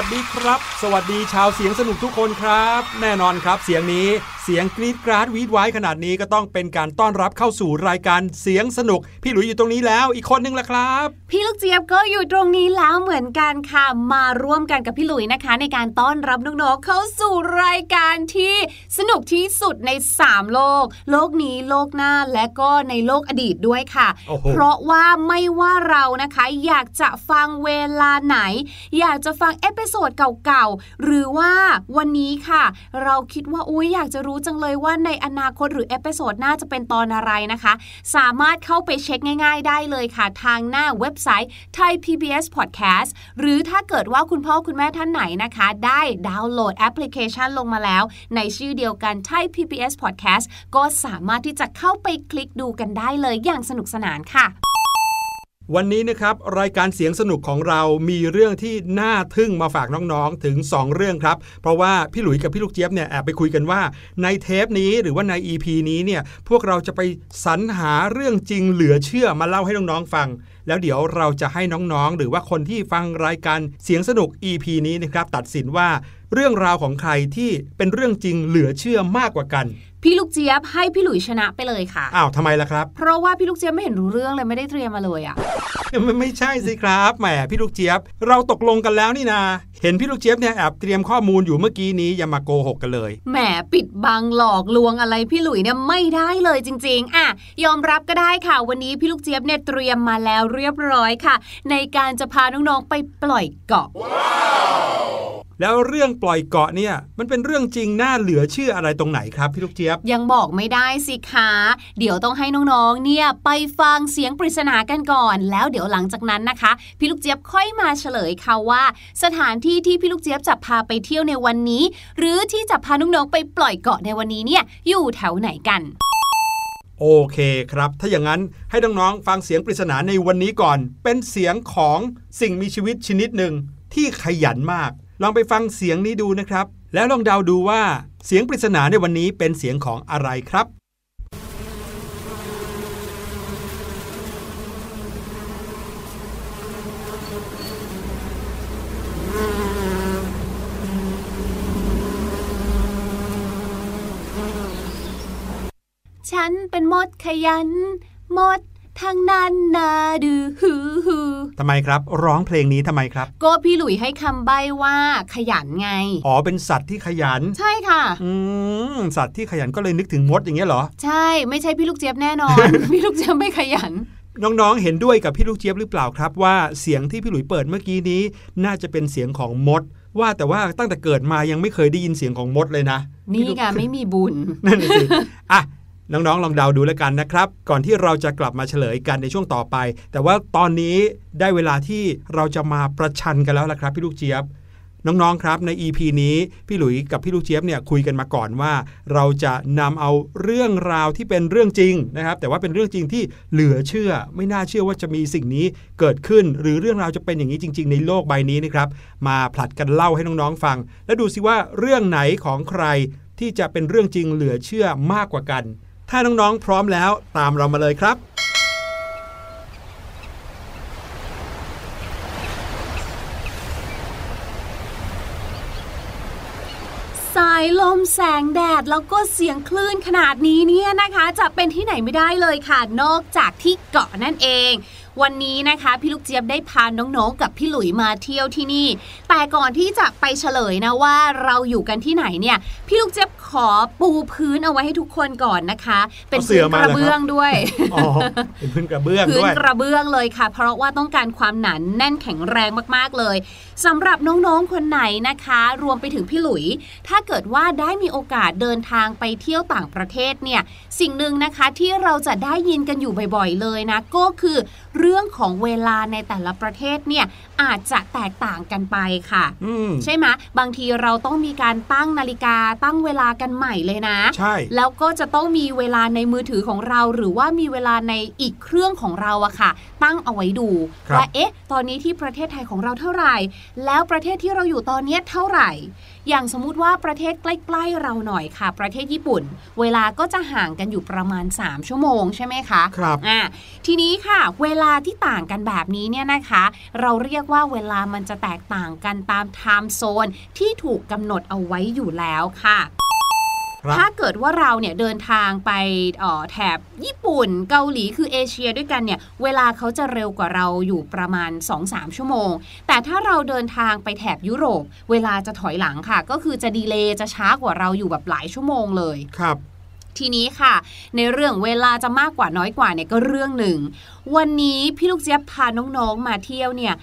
วัสดีครับ สวัสดีชาวเสียงสนุกทุกคนครับ แน่นอนครับ เสียงนี้ สียงกรีดกราดวีดไว้ขนาดนี้ก็ต้องเป็นการต้อนรับเข้าสู่รายการเสียงสนุก พี่หลุยอยู่ตรงนี้แล้วอีกคนนึงละครับ พี่ลูกเจี๊ยบก็อยู่ตรงนี้แล้วเหมือนกันค่ะ มาร่วมกันกับพี่หลุยนะคะ ในการต้อนรับน้องๆเข้าสู่รายการที่สนุกที่สุดใน 3 โลก โลกนี้โลกหน้าและก็ในโลกอดีตด้วยค่ะโอ้โหเพราะว่าไม่ว่าเรานะคะอยากจะฟังเวเวลาไหน อยากจะฟัง episode เก่าๆหรือว่าวันนี้ค่ะ เราคิดว่าอุ้ยอยากจะรู้จังเลยว่าในอนาคตหรือ episode หน้าจะเป็นตอนอะไรนะคะ สามารถเข้าไปเช็คง่ายๆ ได้เลยค่ะ ทางหน้าเว็บไซต์ Thai PBS Podcast หรือถ้าเกิดว่าคุณพ่อคุณแม่ท่านไหนนะคะ ได้ดาวน์โหลดแอปพลิเคชันลงมาแล้ว ในชื่อเดียวกัน Thai PBS Podcast ก็สามารถที่จะเข้าไปคลิกดูกันได้เลยอย่างสนุกสนานค่ะ วันนี้นะครับรายการเสียงสนุกของเรามีเรื่องที่น่าทึ่งมาฝากน้องๆถึง 2 เรื่องครับ เพราะว่าพี่หลุยกับพี่ลูกเจี๊ยบเนี่ยแอบไปคุยกันว่าในเทปนี้หรือว่าใน EP นี้เนี่ยพวกเราจะไปสรรหาเรื่องจริงเหลือเชื่อมาเล่าให้น้องๆฟัง แล้วเดี๋ยวเราจะให้น้องๆ หรือว่าคนที่ฟังรายการเสียงสนุก EP นี้นะครับตัดสินว่า เรื่องราวของใครที่เป็นเรื่องจริงเหลือเชื่อมากกว่ากัน พี่ลูกเจี๊ยบให้พี่หลุยชนะไปเลยค่ะ อ้าวทำไมล่ะครับ เพราะว่าพี่ลูกเจี๊ยบไม่เห็นรู้เรื่องเลยไม่ได้เตรียมมาเลยอะไม่ไม่ใช่สิครับแหมพี่ลูกเจี๊ยบ เราตกลงกันแล้วนี่นาเห็นพี่ลูกเจี๊ยบเนี่ยแอบเตรียมข้อมูลอยู่เมื่อกี้นี้อย่ามาโกหกกันเลยแหมปิดบังหลอกลวงอะไรพี่หลุยเนี่ยไม่ได้เลยจริง ๆอะยอมรับก็ได้ค่ะ วันนี้พี่ลูกเจี๊ยบเนี่ยเตรียมมาแล้วเรียบร้อยค่ะ ในการจะพาน้องๆไปปล่อยเกาะ แล้วเรื่องปล่อยเกาะเนี่ยมันเป็นเรื่องจริงน่าเหลือเชื่ออะไรตรงไหนครับพี่ลูกเจี๊ยบ ยังบอกไม่ได้สิคะเดี๋ยวต้องให้น้องๆเนี่ยไปฟังเสียงปริศนากันก่อน แล้วเดี๋ยวหลังจากนั้นนะคะ พี่ลูกเจี๊ยบค่อยมาเฉลยค่ะว่า สถานที่ที่พี่ลูกเจี๊ยบจะพาไปเที่ยวในวันนี้ หรือที่จะพาน้องๆไปปล่อยเกาะในวันนี้เนี่ยอยู่แถวไหนกันโอเคครับ ถ้าอย่างนั้นให้น้องๆฟังเสียงปริศนาในวันนี้ก่อน เป็นเสียงของสิ่งมีชีวิตชนิดหนึ่งที่ขยันมาก ลองไปฟังเสียงนี้ดูนะครับ แล้วลองเดาดูว่าเสียงปริศนาในวันนี้เป็นเสียงของอะไรครับฉันเป็นมดขยัน มด ทางนั้นนาดูฮือฮือทำไมครับ ร้องเพลงนี้ทำไมครับ ก็พี่หลุยให้คำใบ้ว่าขยันไง อ๋อเป็นสัตว์ที่ขยัน ใช่ค่ะ อืมสัตว์ที่ขยันก็เลยนึกถึงมดอย่างเงี้ยเหรอ ใช่ไม่ใช่พี่ลูกเจี๊ยบแน่นอน พี่ลูกเจี๊ยบไม่ขยันน้อง ๆ เห็นด้วยกับพี่ลูกเจี๊ยบหรือเปล่าครับ ว่าเสียงที่พี่หลุยเปิดเมื่อกี้นี้ น่าจะเป็นเสียงของมด ว่าแต่ว่าตั้งแต่เกิดมายังไม่เคยได้ยินเสียงของมดเลยนะ นี่ไงไม่มีบุญนั่นน่ะสิอะ น้องๆ ลองเดาดูแล้วกันนะครับ ก่อนที่เราจะกลับมาเฉลยกันในช่วงต่อไป แต่ว่าตอนนี้ได้เวลาที่เราจะมาประชันกันแล้วละครับ พี่ลูกเจี๊ยบ น้องๆครับใน EP นี้พี่หลุยกับพี่ลูกเจี๊ยบเนี่ยคุยกันมาก่อนว่า เราจะนำเอาเรื่องราวที่เป็นเรื่องจริงนะครับ แต่ว่าเป็นเรื่องจริงที่เหลือเชื่อ ไม่น่าเชื่อว่าจะมีสิ่งนี้เกิดขึ้น หรือเรื่องราวจะเป็นอย่างนี้จริง ๆ ในโลกใบนี้นะครับมาผลัดกันเล่าให้น้องๆฟัง แล้วดูสิว่าเรื่องไหนของใครที่จะเป็นเรื่องจริงเหลือเชื่อมากกว่ากัน ถ้าน้องๆพร้อมแล้วตามเรามาเลยครับ สายลมแสงแดดแล้วก็เสียงคลื่นขนาดนี้เนี่ยนะคะ จะเป็นที่ไหนไม่ได้เลยค่ะ นอกจากที่เกาะนั่นเองวันนี้นะคะพี่ลูกเจี๊ยบได้พาน้องๆกับพี่หลุยมาเที่ยวที่นี่ แต่ก่อนที่จะไปเฉลยนะว่าเราอยู่กันที่ไหนเนี่ย พี่ลูกเจี๊ยบขอปูพื้นเอาไว้ให้ทุกคนก่อนนะคะ เป็นเอาเสื่พื้อนกมาเหรอครับระเบื้องด้วยอ๋อเป็นพื้นกระเบื้องพื้นด้วยกระเบื้องเลยค่ะ เพราะว่าต้องการความหนาแน่นแข็งแรงมากๆเลยสำหรับน้องๆคนไหนนะคะ รวมไปถึงพี่หลุย ถ้าเกิดว่าได้มีโอกาสเดินทางไปเที่ยวต่างประเทศเนี่ยสิ่งหนึ่งนะคะที่เราจะได้ยินกันอยู่บ่อยๆเลยนะก็คือเรื่องของเวลาในแต่ละประเทศเนี่ยอาจจะแตกต่างกันไปค่ะอืมใช่ไหมบางทีเราต้องมีการตั้งนาฬิกาตั้งเวลากันใหม่เลยนะ ใช่ แล้วก็จะต้องมีเวลาในมือถือของเรา หรือว่ามีเวลาในอีกเครื่องของเราอะค่ะ ตั้งเอาไว้ดูครับว่าเอ๊ะ ตอนนี้ที่ประเทศไทยของเราเท่าไหร่ แล้วประเทศที่เราอยู่ตอนเนี้ยเท่าไหร่ อย่างสมมุติว่าประเทศใกล้ๆเราหน่อยค่ะ ประเทศญี่ปุ่น เวลาก็จะห่างกันอยู่ประมาณ 3 ชั่วโมงใช่ไหมคะครับอ่าทีนี้ค่ะ เวลาที่ต่างกันแบบนี้เนี่ยนะคะ เราเรียกว่าเวลามันจะแตกต่างกันตามไทม์โซนที่ถูกกำหนดเอาไว้อยู่แล้วค่ะครับ ถ้าเกิดว่าเราเนี่ยเดินทางไปเอ่อแถบญี่ปุ่นเกาหลีคือเอเชียด้วยกันเนี่ยเวลาเขาจะเร็วกว่าเราอยู่ประมาณ 2-3 ชั่วโมง แต่ถ้าเราเดินทางไปแถบยุโรป เวลาจะถอยหลังค่ะ ก็คือจะดีเลย์จะช้ากว่าเราอยู่แบบหลายชั่วโมงเลยครับทีนี้ค่ะ ในเรื่องเวลาจะมากกว่าน้อยกว่าเนี่ยก็เรื่องหนึ่ง วันนี้พี่ลูกเจี๊ยบพาน้องๆมาเที่ยวเนี่ย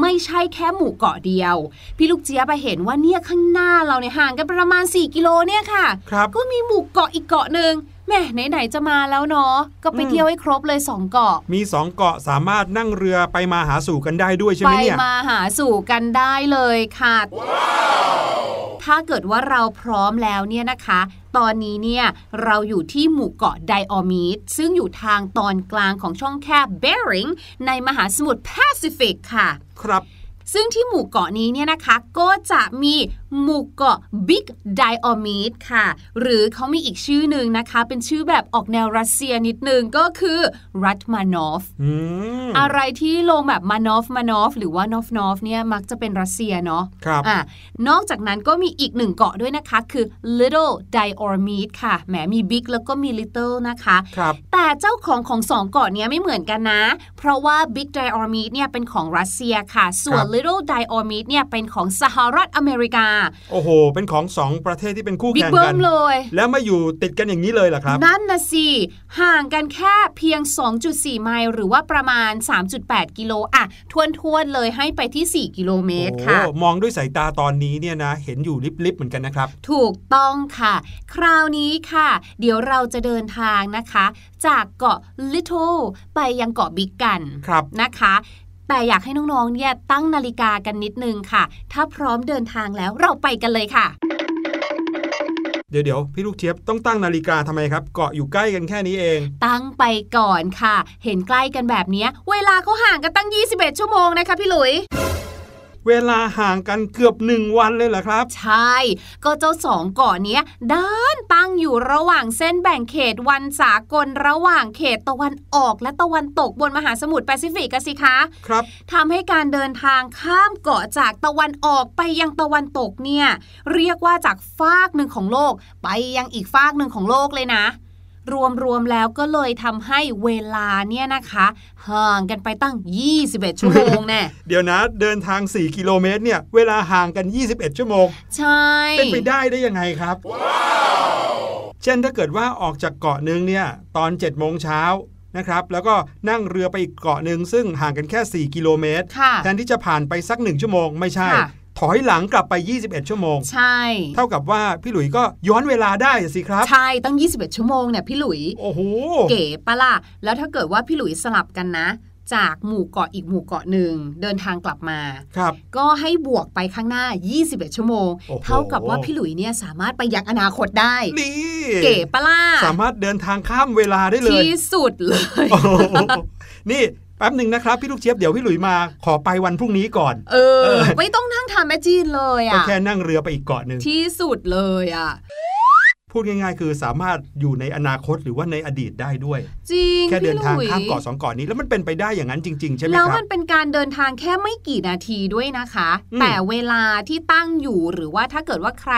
ไม่ใช่แค่หมู่เกาะเดียว พี่ลูกเจี๊ยบไปเห็นว่าเนี่ยข้างหน้าเราเนี่ยห่างกันประมาณ 4 กิโลเนี่ยค่ะครับก็มีหมู่เกาะอีกเกาะหนึ่งแหม่ไหนๆจะมาแล้วเนาะก็ไปอืมเที่ยวให้ครบเลยสองเกาะ มีสองเกาะสามารถนั่งเรือไปมาหาสู่กันได้ด้วยใช่ไหไปมเนี่ยมาหาสู่กันได้เลยค่ะถ้าเกิดว่าเราพร้อมแล้วเนี่ยนะคะ ตอนนี้เนี่ยเราอยู่ที่หมู่เกาะไดออมีดซึ่งอยู่ทางตอนกลางของช่องแคบเบริงในมหาสมุทรแปซิฟิกค่ะ ครับ ซึ่งที่หมู่เกาะนี้เนี่ยนะคะ ก็จะมี หมู่เกาะ Big Diomede ค่ะ หรือเขามีอีกชื่อหนึ่งนะคะ เป็นชื่อแบบออกแนวรัสเซียนิดนึงก็คือรัตมานอฟอืมอะไรที่ลงแบบมานอฟมานอฟหรือว่านอฟนอฟเนี่ยมักจะเป็นรัสเซียเนาะครับอะนอกจากนั้นก็มีอีกหนึ่งเกาะด้วยนะคะ คือ Little Diomede ค่ะแหมมี Big แล้วก็มี Little นะคะครับแต่เจ้าของของสองเกาะเนี้ยไม่เหมือนกันนะ เพราะว่า Big Diomede เนี่ยเป็นของรัสเซียค่ะ ส่วน Little Diomede เนี่ยเป็นของสหรัฐอเมริกาโอ้โห เป็นของสองประเทศที่เป็นคู่บิ๊กแข่งเบิ้กันมเลย แล้วมาอยู่ติดกันอย่างนี้เลยเหรอครับ นั่นนะสิ ห่างกันแค่เพียง 2.4 ไมล์หรือว่าประมาณ 3.8 กิโลอะทวนทวนๆเลยให้ไปที่ 4 กิโลเมตรค่ะโอ้มองด้วยสายตาตอนนี้เนี่ยนะ เห็นอยู่ลิบๆเหมือนกันนะครับ ถูกต้องค่ะ คราวนี้ค่ะ เดี๋ยวเราจะเดินทางนะคะ จากเกาะ Little ไปยังเกาะบิ๊กกันครับนะคะ แต่อยากให้น้องๆเนี่ยตั้งนาฬิกากันนิดนึงค่ะ ถ้าพร้อมเดินทางแล้วเราไปกันเลยค่ะ เดี๋ยวเดี๋ยวพี่ลูกเจี๊ยบต้องตั้งนาฬิกาทำไมครับ เกาะอยู่ใกล้กันแค่นี้เอง ตั้งไปก่อนค่ะ เห็นใกล้กันแบบเนี้ยเวลาเขาห่างกันตั้ง 21 ชั่วโมงนะคะพี่หลุย เวลาห่างกันเกือบหนึ่งวันเลยเหรอครับ ใช่ ก็เจ้าสองเกาะเนี้ยด้านตั้งอยู่ระหว่างเส้นแบ่งเขตวันสากลระหว่างเขตตะวันออกและตะวันตกบนมหาสมุทรแปซิฟิกกันสิคะ ครับทำให้การเดินทางข้ามเกาะจากตะวันออกไปยังตะวันตกเนี่ยเรียกว่าจากฟากหนึ่งของโลก ไปยังอีกฟากหนึ่งของโลกเลยนะ รวมๆแล้วก็เลยทำให้เวลาเนี่ยนะคะห่างกันไปตั้ง 21 ชั่วโมงแน่เดี๋ยวนะเดินทาง 4 กิโลเมตรเนี่ยเวลาห่างกัน 21 ชั่วโมง ใช่ เป็นไปได้ได้ยังไงครับ เช่นถ้าเกิดว่าออกจากเกาะหนึ่งเนี่ยตอน 7 โมงเช้านะครับแล้วก็นั่งเรือไปอีกเกาะหนึ่งซึ่งห่างกันแค่ 4 กิโลเมตรค่ะแทนที่จะผ่านไปสักหนึ่งชั่วโมงไม่ใช่ค่ะ ถอยหลังกลับไป 21 ชั่วโมง ใช่ เท่ากับว่าพี่หลุยก็ย้อนเวลาได้สิครับ ใช่ตั้ง 21 ชั่วโมงเนี่ยพี่หลุย โอ้โห เก๋ปะล่ะ แล้วถ้าเกิดว่าพี่หลุยสลับกันนะ จากหมู่เกาะอีกหมู่เกาะหนึ่งเดินทางกลับมา ครับ ก็ให้บวกไปข้างหน้า 21 ชั่วโมงโอ้โหเท่ากับว่าพี่หลุยเนี่ยสามารถไปยังอนาคตได้ นี่ เก๋ปะล่ะ สามารถเดินทางข้ามเวลาได้เลย ที่สุดเลยโอ้โหนี่ แป๊บหนึ่งนะครับ พี่ลูกเจี๊ยบเดี๋ยวพี่หลุยมาขอไปวันพรุ่งนี้ก่อน เออ ไม่ต้องนั่งทำแมจจีนเลยก็อะแค่นั่งเรือไปอีกเกาะหนึ่งที่สุดเลยอะ พูดง่าย ๆ คือสามารถอยู่ในอนาคตหรือว่าในอดีตได้ด้วย จริงแค่เดินทางพี่หลุยข้ามเกาะสองเกาะนี้แล้วมันเป็นไปได้อย่างนั้นจริง ๆ ใช่ไหมแล้วครัมับนเป็นการเดินทางแค่ไม่กี่นาทีด้วยนะคะอืมแต่เวลาที่ตั้งอยู่หรือว่าถ้าเกิดว่าใคร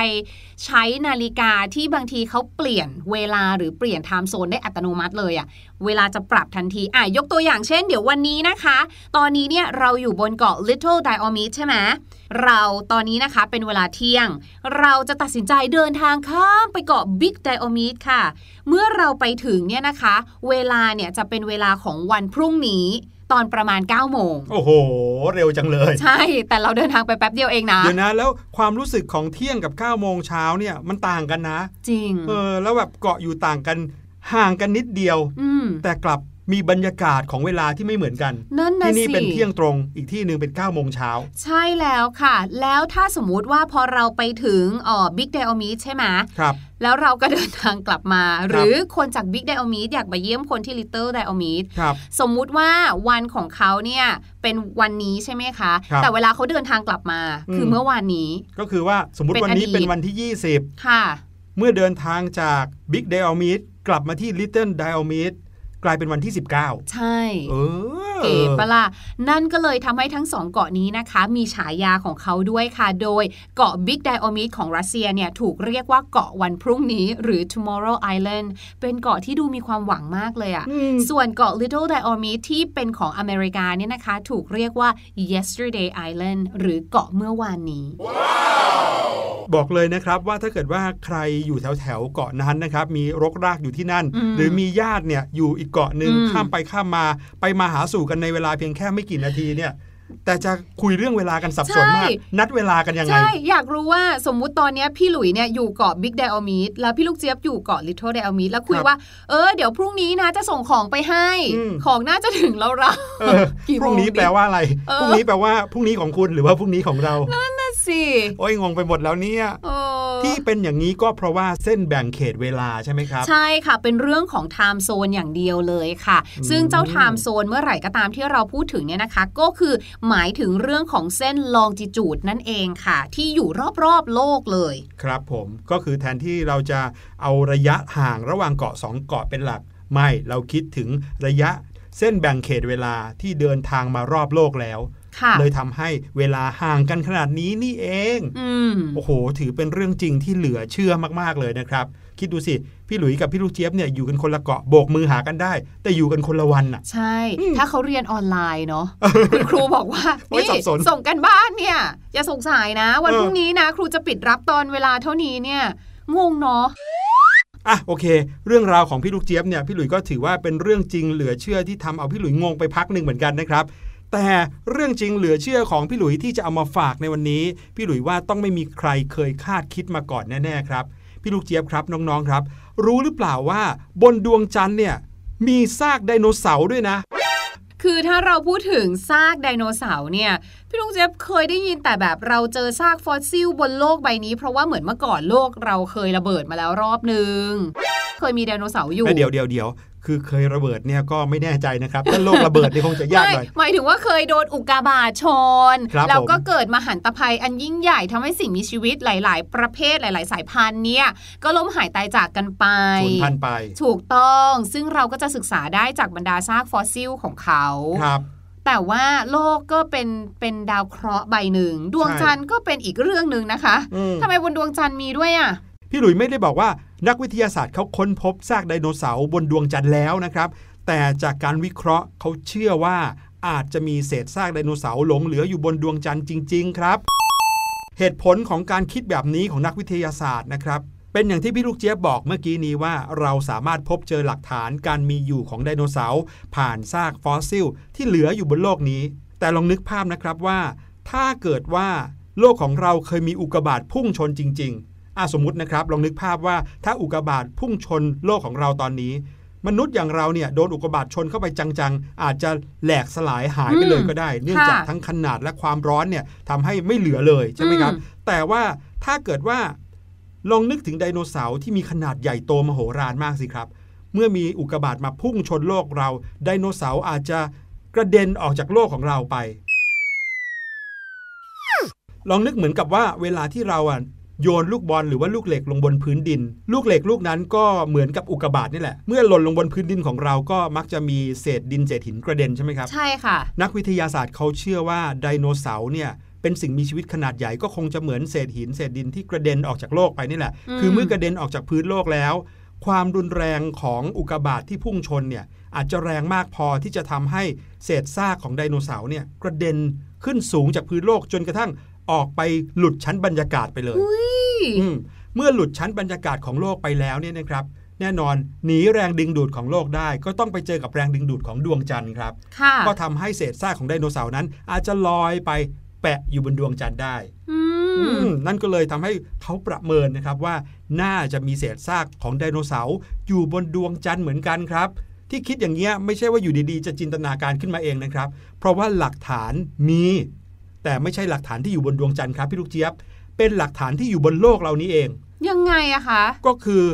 ใช้นาฬิกาที่บางทีเขาเปลี่ยนเวลาหรือเปลี่ยนไทม์โซนได้อัตโนมัติเลยอะเวลาจะปรับทันทีอะยกตัวอย่างเช่น เดี๋ยววันนี้นะคะ ตอนนี้เนี่ยเราอยู่บนเกาะ Little Diomede ใช่ไหมเราตอนนี้นะคะเป็นเวลาเที่ยง เราจะตัดสินใจเดินทางข้ามไปเกาะ Big Diomede ค่ะ เมื่อเราไปถึงเนี่ยนะคะ เวลาเนี่ยจะเป็นเวลาของวันพรุ่งนี้ตอนประมาณ9โมง โอ้โห เร็วจังเลย ใช่ แต่เราเดินทางไปแป๊บเดียวเองนะ เดี๋ยวนะ แล้วความรู้สึกของเที่ยงกับ9ก้าโมงเช้าเนี่ยมันต่างกันนะ จริง เออ แล้วแบบเกาะอยู่ต่างกันห่างกันนิดเดียวอืมแต่กลับ มีบรรยากาศของเวลาที่ไม่เหมือนกันนั่นนะที่นี่สิเป็นเที่ยงตรงอีกที่หนึ่งเป็น9ก้าโมงเช้าใช่แล้วค่ะ แล้วถ้าสมมุติว่าพอเราไปถึงอ๋อบิ๊กเดลมีใช่ไหมครับแล้วเราก็เดินทางกลับมา หรือคนจากบิ๊กไดอ m มีอยากมาเยี่ยมคนที่ลิตเติ้ลไดอ m มีครับสมมุติว่าวันของเขาเนี่ยเป็นวันนี้ใช่ไหมคะครับแต่เวลาเขาเดินทางกลับมาอืมคือเมื่อวานนี้ ก็คือว่าสมมติเป็นวันนี้อดีตเป็นวันที่ 20 ค่ะ เมื่อเดินทางจาก Big d i a l m e e t กลับมาที่ Little d i a l m e e t กลายเป็นวันที่ 19 ใช่เออเก๋ปะล่ะนั่นก็เลยทำให้ทั้งสองเกาะนี้นะคะ มีฉายาของเขาด้วยค่ะ โดยเกาะ Big d i o m e d ของรัสเซียเนี่ยถูกเรียกว่าเกาะวันพรุ่งนี้หรือ Tomorrow Island เป็นเกาะที่ดูมีความหวังมากเลยอะอืมส่วนเกาะ Little Diomede ที่เป็นของอเมริกาเนี่ยนะคะ ถูกเรียกว่า Yesterday Island หรือเกาะเมื่อวานนี้ บอกเลยนะครับว่าถ้าเกิดว่าใครอยู่แถวแถวๆเกาะนั้นนะครับมีรกรากอยู่ที่นั่นอืมหรือมีญาติเนี่ยอยู่อีกเกาะหนึ่งอืมข้ามไปข้ามมาไปมาหาสู่กันในเวลาเพียงแค่ไม่กี่นาทีเนี่ยแต่จะคุยเรื่องเวลากันสับสนมาก นัดเวลากันยังไง ใช่ อยากรู้ว่าสมมุติตอนเนี้ยพี่หลุยเนี่ยอยู่เกาะ Big Diomede แล้วพี่ลูกเจี๊ยบอยู่เกาะ Little Diomede แล้วคุยครับว่า เออเดี๋ยวพรุ่งนี้นะจะส่งของไปให้อืมของน่าจะถึงแล้วเราเออกี่โมงพรุ่งนี้แปลว่าอะไรเออพรุ่งนี้แปลว่าพรุ่งนี้ของคุณหรือว่าพรุ่งนี้ของเรานั่น สิโอ้ยงงไปหมดแล้วเนี่ยเออที่เป็นอย่างนี้ก็เพราะว่าเส้นแบ่งเขตเวลาใช่ไหมครับ ใช่ค่ะเป็นเรื่องของ time zone อย่างเดียวเลยค่ะอืมซึ่งเจ้า time zone เมื่อไหร่ก็ตามที่เราพูดถึงเนี่ยนะคะ ก็คือหมายถึงเรื่องของเส้น longitude นั่นเองค่ะ ที่อยู่รอบๆโลกเลย ครับผมก็คือแทนที่เราจะเอาระยะห่างระหว่างเกาะสองเกาะเป็นหลัก ไม่เราคิดถึงระยะเส้นแบ่งเขตเวลาที่เดินทางมารอบโลกแล้วค่ะ เลยทำให้เวลาห่างกันขนาดนี้นี่เองอืมโอ้โห ถือเป็นเรื่องจริงที่เหลือเชื่อมากๆเลยนะครับ คิดดูสิพี่หลุยกับพี่ลูกเจี๊ยบเนี่ยอยู่กันคนละเกาะโบกมือหากันได้ แต่อยู่กันคนละวันน่ะ ใช่ ถ้าเขาเรียนออนไลน์เนาะคุณครูบอกว่าโอ๊ยนี่สับสนส่งกันบ้านเนี่ยอย่าสงสัยนะ วันเออพรุ่งนี้นะ ครูจะปิดรับตอนเวลาเท่านี้เนี่ยงงเนาะอะโอเค เรื่องราวของพี่ลูกเจี๊ยบเนี่ยพี่หลุยส์ก็ถือว่าเป็นเรื่องจริงเหลือเชื่อที่ทำเอาพี่หลุยส์งงไปพักหนึ่งเหมือนกันนะครับ แต่เรื่องจริงเหลือเชื่อของพี่หลุยส์ที่จะเอามาฝากในวันนี้ พี่หลุยส์ว่าต้องไม่มีใครเคยคาดคิดมาก่อนแน่ๆครับ พี่ลูกเจี๊ยบครับน้องๆครับ รู้หรือเปล่าว่า บนดวงจันทร์เนี่ยมีซากไดโนเสาร์ด้วยนะคือถ้าเราพูดถึงซากไดโนเสาร์เนี่ย พี่ลูกเจี๊ยบเคยได้ยินแต่แบบเราเจอซากฟอสซิลบนโลกใบนี้ เพราะว่าเหมือนเมื่อก่อนโลกเราเคยระเบิดมาแล้วรอบหนึ่งเคยมีไดโนเสาร์อยู่เดี๋ยวเดี๋ยวเดี๋ยว คือเคยระเบิดเนี่ยก็ไม่แน่ใจนะครับถ้าโลกระเบิดเนี่ยคงจะยากไปหน่อยหมายถึงว่าเคยโดนอุกกาบาตชนครับแล้วก็ผมเกิดมหันตภัยอันยิ่งใหญ่ทำให้สิ่งมีชีวิตหลาย ๆ ประเภทหลาย ๆ สายพันธุ์เนี่ยก็ล้มหายตายจากกันไปสูญพันธุ์ไป ถูกต้องซึ่งเราก็จะศึกษาได้จากบรรดาซากฟอสซิลของเขาครับแต่ว่าโลกก็เป็นเป็นดาวเคราะห์ใบหนึ่ง ใช่ดวงจันทร์ก็เป็นอีกเรื่องหนึ่งนะคะอืมทำไมบนดวงจันทร์มีด้วยอะพี่หลุยไม่ได้บอกว่า นักวิทยาศาสตร์เขาค้นพบซากไดโนเสาร์บนดวงจันทร์แล้วนะครับ แต่จากการวิเคราะห์เขาเชื่อว่าอาจจะมีเศษซากไดโนเสาร์หลงเหลืออยู่บนดวงจันทร์จริง ๆ ครับ เหตุผลของการคิดแบบนี้ของนักวิทยาศาสตร์นะครับ เป็นอย่างที่พี่ลูกเจี๊ยบบอกเมื่อกี้นี้ว่าเราสามารถพบเจอหลักฐานการมีอยู่ของไดโนเสาร์ผ่านซากฟอสซิล ที่เหลืออยู่บนโลกนี้ แต่ลองนึกภาพนะครับว่า ถ้าเกิดว่าโลกของเราเคยมีอุกกาบาตพุ่งชนจริง ๆ อะสมมตินะครับลองนึกภาพว่าถ้าอุกกาบาตพุ่งชนโลกของเราตอนนี้ มนุษย์อย่างเราเนี่ยโดนอุกกาบาตชนเข้าไปจังๆ อาจจะแหลกสลายหายไปเลยก็ได้ เนื่องจากทั้งขนาดและความร้อนเนี่ยทำให้ไม่เหลือเลยใช่ไหมครับ แต่ว่าถ้าเกิดว่าลองนึกถึงไดโนเสาร์ที่มีขนาดใหญ่โตมโหฬารมากสิครับ เมื่อมีอุกกาบาตมาพุ่งชนโลกเราไดโนเสาร์อาจจะกระเด็นออกจากโลกของเราไป ลองนึกเหมือนกับว่าเวลาที่เราอะ โยนลูกบอลหรือว่าลูกเหล็กลงบนพื้นดิน ลูกเหล็กลูกนั้นก็เหมือนกับอุกกาบาตนี่แหละ เมื่อหล่นลงบนพื้นดินของเราก็มักจะมีเศษดินเศษหินกระเด็นใช่ไหมครับใช่ค่ะ นักวิทยาศาสตร์เขาเชื่อว่าไดโนเสาร์เนี่ยเป็นสิ่งมีชีวิตขนาดใหญ่ก็คงจะเหมือนเศษหินเศษดินที่กระเด็นออกจากโลกไปนี่แหละอืมคือเมื่อกระเด็นออกจากพื้นโลกแล้ว ความรุนแรงของอุกกาบาตที่พุ่งชนเนี่ยอาจจะแรงมากพอที่จะทำให้เศษซากของไดโนเสาร์เนี่ยกระเด็นขึ้นสูงจากพื้นโลกจนกระทั่ง ออกไปหลุดชั้นบรรยากาศไปเลยอืมเมื่อหลุดชั้นบรรยากาศของโลกไปแล้วเนี่ยนะครับ แน่นอนหนีแรงดึงดูดของโลกได้ ก็ต้องไปเจอกับแรงดึงดูดของดวงจันทร์ครับค่ะก็ทำให้เศษซากของไดโนเสาร์นั้น อาจจะลอยไปแปะอยู่บนดวงจันทร์ได้อือืมมนั่นก็เลยทำให้เขาประเมินนะครับว่าน่าจะมีเศษซากของไดโนเสาร์อยู่บนดวงจันทร์เหมือนกันครับ ที่คิดอย่างเงี้ยไม่ใช่ว่าอยู่ดีๆ จะจินตนาการขึ้นมาเองนะครับ เพราะว่าหลักฐานมี แต่ไม่ใช่หลักฐานที่อยู่บนดวงจันทร์ครับพี่ลูกเจี๊ยบ เป็นหลักฐานที่อยู่บนโลกเรานี้เอง ยังไงอะคะ ก็คือ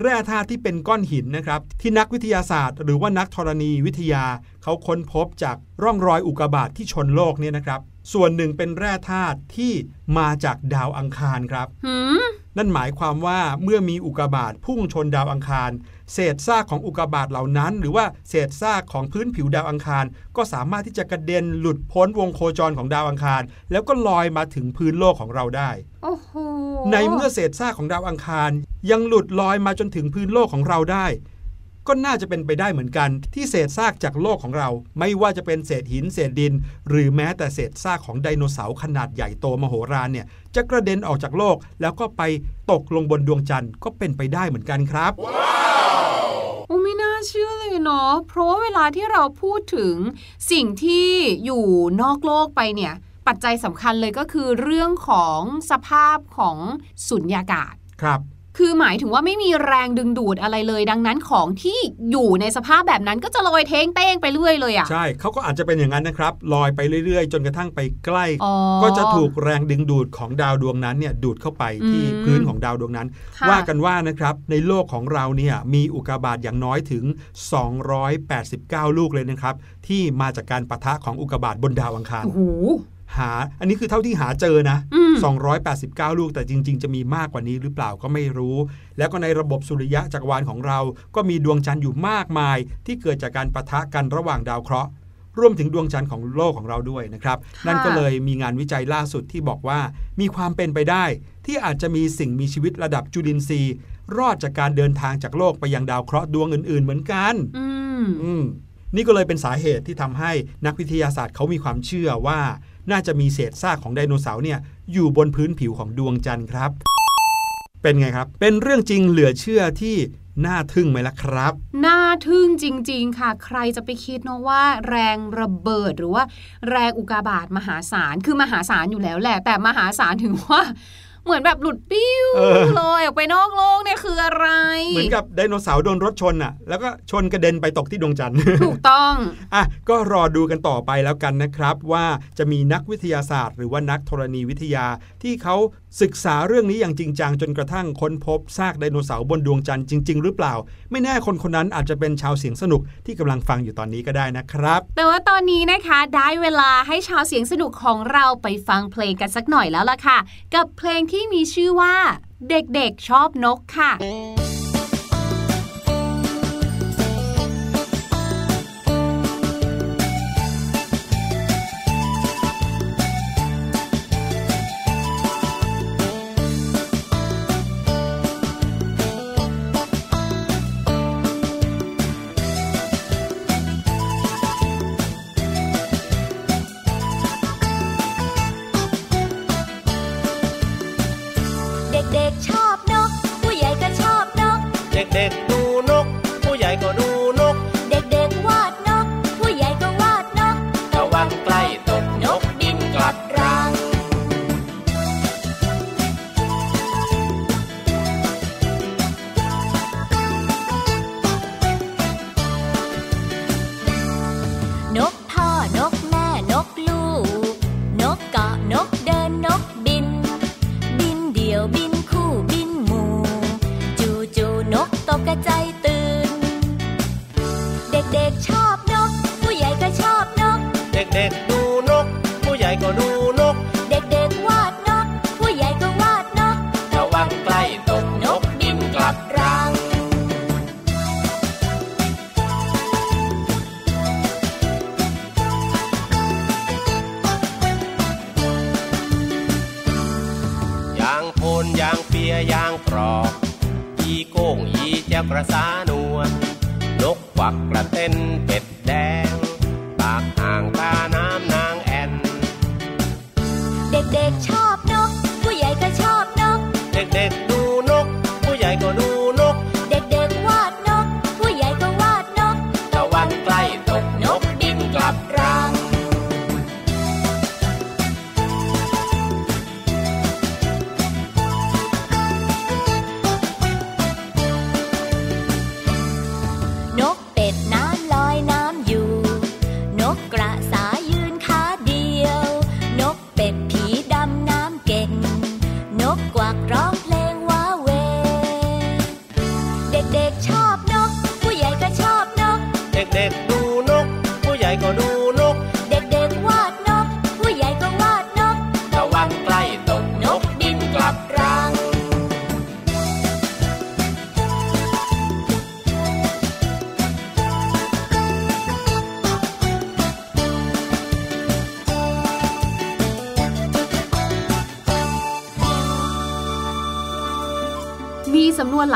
แร่ธาตุที่เป็นก้อนหินนะครับ ที่นักวิทยาศาสตร์ หรือว่านักธรณีวิทยา เขาค้นพบจากร่องรอยอุกกาบาตที่ชนโลกเนี่ยนะครับ ส่วนหนึ่งเป็นแร่ธาตุที่มาจากดาวอังคารครับหืมนั่นหมายความว่าเมื่อมีอุกกาบาตพุ่งชนดาวอังคาร เศษซากของอุกกาบาตเหล่านั้น หรือว่าเศษซากของพื้นผิวดาวอังคาร ก็สามารถที่จะกระเด็นหลุดพ้นวงโคจรของดาวอังคาร แล้วก็ลอยมาถึงพื้นโลกของเราได้โอ้โหในเมื่อเศษซากของดาวอังคาร ยังหลุดลอยมาจนถึงพื้นโลกของเราได้ ก็น่าจะเป็นไปได้เหมือนกัน ที่เศษซากจากโลกของเรา ไม่ว่าจะเป็นเศษหินเศษดิน หรือแม้แต่เศษซากของไดโนเสาร์ขนาดใหญ่โตมโหฬารเนี่ยจะกระเด็นออกจากโลกแล้วก็ไปตกลงบนดวงจันทร์ก็เป็นไปได้เหมือนกันครับโอ้ไม่น่าเชื่อเลยเนาะเพราะเวลาที่เราพูดถึงสิ่งที่อยู่นอกโลกไปเนี่ย ปัจจัยสำคัญเลยก็คือเรื่องของสภาพของสุญญากาศครับ คือหมายถึงว่าไม่มีแรงดึงดูดอะไรเลย ดังนั้นของที่อยู่ในสภาพแบบนั้นก็จะลอยเท้งเต้งไปเรื่อยเลยอะใช่เขาก็อาจจะเป็นอย่างนั้นนะครับลอยไปเรื่อยๆ จนกระทั่งไปใกล้อ๋อก็จะถูกแรงดึงดูดของดาวดวงนั้นเนี่ยดูดเข้าไปที่อืมพื้นของดาวดวงนั้นค่ะว่ากันว่านะครับในโลกของเราเนี่ยมีอุกกาบาตอย่างน้อยถึง 289 ลูกเลยนะครับ ที่มาจากการปะทะของอุกกาบาตบนดาวอังคารโอ้โห หา อันนี้คือเท่าที่หาเจอนะอืม289 ลูกแต่จริง ๆ จะมีมากกว่านี้หรือเปล่าก็ไม่รู้ แล้วก็ในระบบสุริยะจักรวาลของเรา ก็มีดวงจันทร์อยู่มากมาย ที่เกิดจากการปะทะกันระหว่างดาวเคราะห์รวมถึงดวงจันทร์ของโลกของเราด้วยนะครับค่ะนั่นก็เลยมีงานวิจัยล่าสุดที่บอกว่า มีความเป็นไปได้ ที่อาจจะมีสิ่งมีชีวิตระดับจุลินทรีย์ รอดจากการเดินทางจากโลกไปยังดาวเคราะห์ดวงอื่น ๆ เหมือนกันอืมอืมนี่ก็เลยเป็นสาเหตุที่ทำให้นักวิทยาศาสตร์เขามีความเชื่อว่า น่าจะมีเศษซากของไดโนเสาร์เนี่ยอยู่บนพื้นผิวของดวงจันทร์ครับ เป็นไงครับ เป็นเรื่องจริงเหลือเชื่อที่น่าทึ่งไหมล่ะครับ น่าทึ่งจริง ๆ ค่ะ ใครจะไปคิดเนาะว่าแรงระเบิดหรือว่า แรงอุกกาบาตมหาศาล คือมหาศาลอยู่แล้วแหละ แต่มหาศาลถึงว่า เหมือนแบบหลุดปิ้วเออเลยออกไปนอกโลกเนี่ยคืออะไร เหมือนกับไดโนเสาร์โดนรถชนอะ แล้วก็ชนกระเด็นไปตกที่ดวงจันทร์ถูกต้องอะก็รอดูกันต่อไปแล้วกันนะครับ ว่าจะมีนักวิทยาศาสตร์ หรือว่านักธรณีวิทยาที่เขาศึกษาเรื่องนี้อย่างจริงจังจนกระทั่งค้นพบซากไดโนเสาร์บนดวงจันทร์จริง ๆ หรือเปล่า ไม่แน่คนคนนั้นอาจจะเป็นชาวเสียงสนุกที่กำลังฟังอยู่ตอนนี้ก็ได้นะครับ แต่ว่าตอนนี้นะคะได้เวลาให้ชาวเสียงสนุกของเราไปฟังเพลงกันสักหน่อยแล้วล่ะค่ะ กับเพลงที่มีชื่อว่า เด็กๆชอบนกค่ะ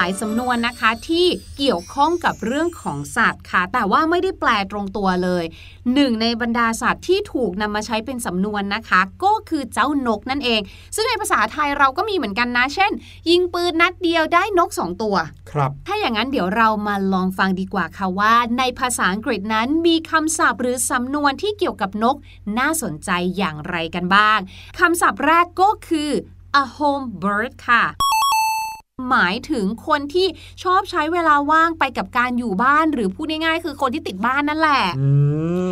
ายสำนวนนะคะที่เกี่ยวข้องกับเรื่องของสัตว์ค่ะ แต่ว่าไม่ได้แปลตรงตัวเลยหนึ่งในบรรดาสัตว์ที่ถูกนำมาใช้เป็นสำนวนนะคะ ก็คือเจ้านกนั่นเอง ซึ่งในภาษาไทยเราก็มีเหมือนกันนะ เช่น ยิงปืนนัดเดียวได้นกสองตัว ครับ ถ้าอย่างนั้นเดี๋ยวเรามาลองฟังดีกว่าค่ะว่า ในภาษาอังกฤษนั้นมีคำศัพท์หรือสำนวนที่เกี่ยวกับนก น่าสนใจอย่างไรกันบ้างคำศัพท์แรกก็คือ a home bird ค่ะ หมายถึงคนที่ชอบใช้เวลาว่างไปกับการอยู่บ้านหรือพูดง่ายๆ คือคนที่ติดบ้านนั่นแหละอื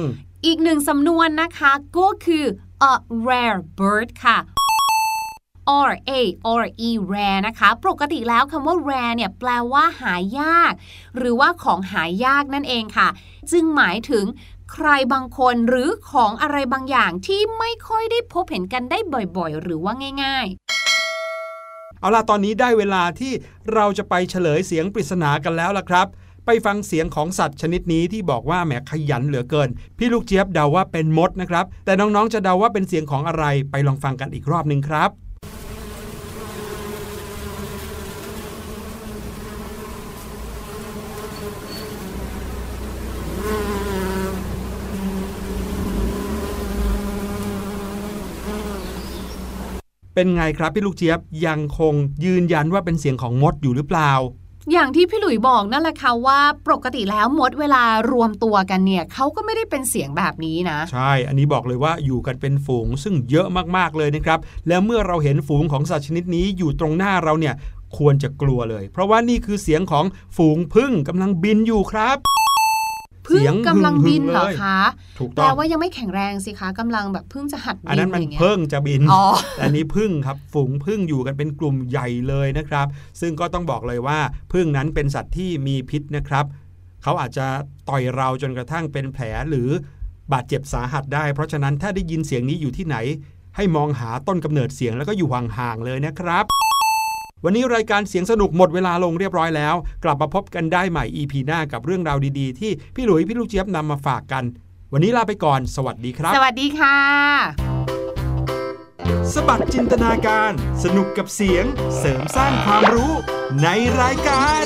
มอีกหนึ่งสำนวนนะคะ ก็คือ a rare bird ค่ะ R A R E rare นะคะ ปกติแล้วคำว่า rare เนี่ยแปลว่าหายาก หรือว่าของหายากนั่นเองค่ะ จึงหมายถึงใครบางคนหรือของอะไรบางอย่างที่ไม่ค่อยได้พบเห็นกันได้บ่อยๆ หรือว่าง่าย เอาล่ะตอนนี้ได้เวลาที่เราจะไปเฉลยเสียงปริศนากันแล้วล่ะครับ ไปฟังเสียงของสัตว์ชนิดนี้ที่บอกว่าแหมขยันเหลือเกิน พี่ลูกเจี๊ยบเดาว่าเป็นมดนะครับ แต่น้องๆจะเดาว่าเป็นเสียงของอะไรไปลองฟังกันอีกรอบหนึ่งครับ เป็นไงครับพี่ลูกเจี๊ยบยังคงยืนยันว่าเป็นเสียงของมดอยู่หรือเปล่าๆอย่างที่พี่หลุยบอกนั่นแหละค่ะว่าปกติแล้วมดเวลารวมตัวกันเนี่ยเขาก็ไม่ได้เป็นเสียงแบบนี้นะ ใช่ อันนี้บอกเลยว่าอยู่กันเป็นฝูงซึ่งเยอะมากๆเลยนะครับ แล้วเมื่อเราเห็นฝูงของสัตว์ชนิดนี้อยู่ตรงหน้าเราเนี่ยควรจะกลัวเลย เพราะว่านี่คือเสียงของฝูงพึ่งกำลังบินอยู่ครับ พึ่งเสียงกำลังบินเหรอลยคะถูกแปต้ลองว่ายังไม่แข็งแรงสิคะกำลังแบบเพิ่งจะหัดบินอันนั้นมันย่างงี้ยเพิ่งจะบินอ๋อแต่อันนี้พึ่งครับฝูงพึ่งอยู่กันเป็นกลุ่มใหญ่เลยนะครับ ซึ่งก็ต้องบอกเลยว่าพึ่งนั้นเป็นสัตว์ที่มีพิษนะครับเขาอาจจะต่อยเราจนกระทั่งเป็นแผลหรือบาดเจ็บสาหัสได้ เพราะฉะนั้นถ้าได้ยินเสียงนี้อยู่ที่ไหน ให้มองหาต้นกำเนิดเสียงแล้วก็อยู่ห่างๆเลยนะครับ วันนี้รายการเสียงสนุกหมดเวลาลงเรียบร้อยแล้ว กลับมาพบกันได้ใหม่ EP หน้ากับเรื่องราวดีๆ ที่พี่หลุยพี่ลูกเจี๊ยบนำมาฝากกัน วันนี้ลาไปก่อน สวัสดีครับ สวัสดีค่ะ สบัดจินตนาการ สนุกกับเสียง เสริมสร้างความรู้ในรายการ